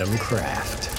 Adam Kraft.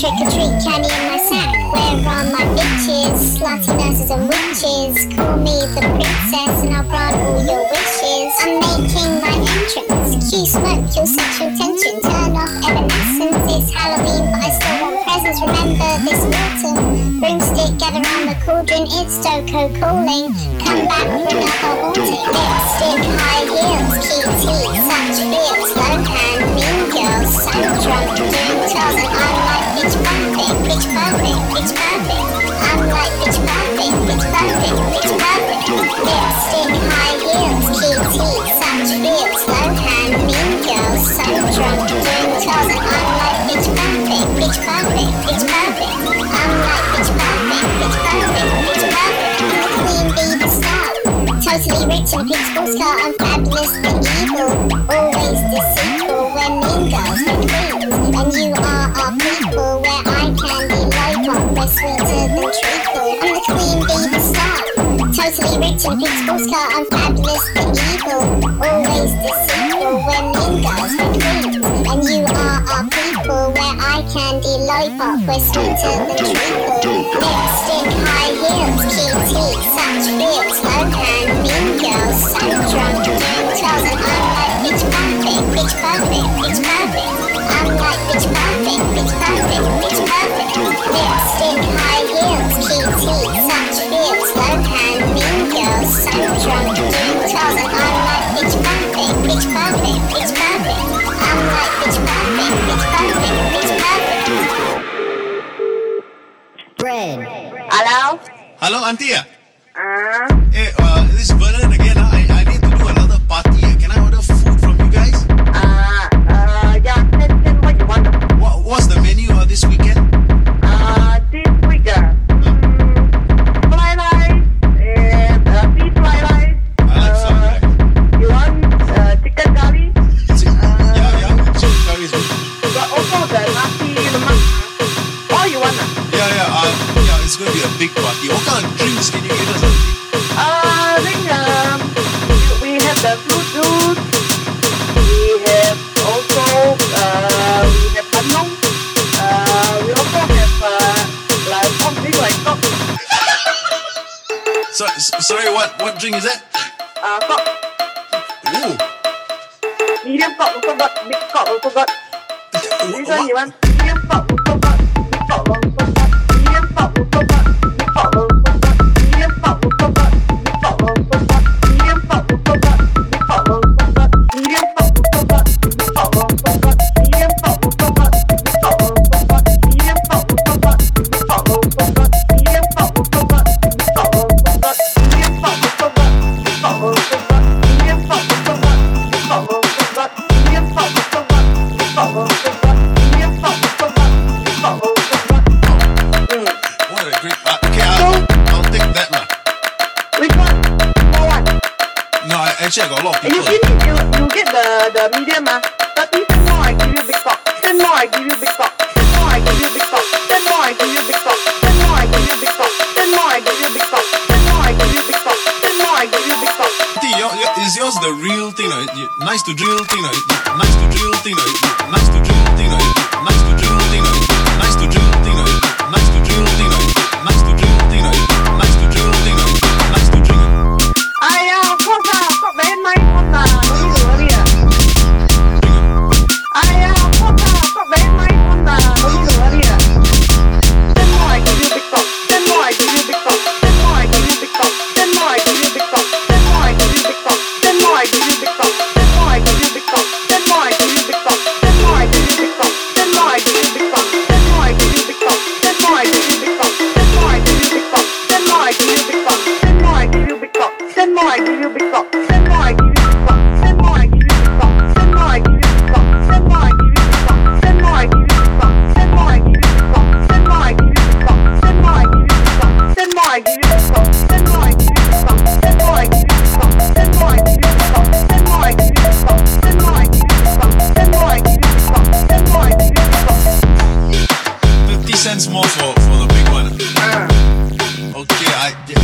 Trick or treat candy in my sack. Where are my bitches? Slutty nurses and witches. Call me the princess and I'll grant all your wishes. I'm making my entrance. Cue smoke your sexual tension. Turn off evanescence. It's Halloween, but I still want presents. Remember this autumn. Broomstick, gather round the cauldron. It's Stoko calling. Come back for another haunting. Lipstick, high heels, cute teeth, such feels. Low hand, mean girls, so drunk, doing toss. And I'm like pitch perfect, pitch perfect, pitch perfect. I'm like pitch perfect, pitch perfect, pitch perfect. Lipstick, high heels, teeth, such feels. Low hand, mean girls, so drunk, doing toss. And I'm like pitch perfect, pitch perfect, pitch perfect. I'm like pitch perfect, pitch perfect, pitch perfect. Queen bee the star. Totally rich and pitch car. I'm fabulous and evil. Sweeter than treacle. I'm the queen bee the star. Totally rich and car. I'm fabulous and evil. Always deceitful when mean girls are queens. And you are our people where I candy lollipop. We're sweeter than treacle. Lipstick, high heels, cute teeth, such feels. Low oh, hand, mean girls, so drunk, doing. And I'm like pitch perfect, perfect, pitch perfect. I'm like pitch perfect, pitch perfect, pitch perfect. Lipstick, high heels, cute teeth, such feels. Low hand, mean girls, so drunk, doing toes. And I'm like pitch perfect, pitch perfect, pitch perfect. I'm like pitch perfect, pitch perfect, pitch perfect. Hello? Hello, Auntie. ah? Ah, Hey, uh, this is Vernon to be a big party. What kind of drinks can you give us? Auntie? Uh, we have the fruit juice. We have also, uh, we have bandung. Uh, we also have, uh, like, something like cock. So, sorry, what what drink is that? Uh, cock. Ooh. Medium cock also got, big cock also got. Wh- This one you want? Actually, I got a lot of You people. finish, you, you get the, the medium, ah. 30 cent more, I give you big cock. 10 more, I give you big cock. 10 more, I give you big cock. 10 more, I give you big cock. 10 more, I give you big cock. 10 more, I give you big cock. 10 more, I give you big cock. 10 more, I give you big cock. Auntie, your, your, is yours the real thing? Uh, you- nice to drill thing. Uh, nice to drill thing. Uh, nice to drill thing. Uh, nice to drill thing. Uh,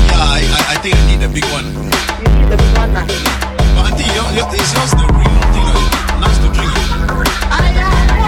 Yeah, I, I, I think I need a big one. You need the big one, lah. But auntie, your, your, is yours the real thing, like, nice to drink? Ah, yeah, come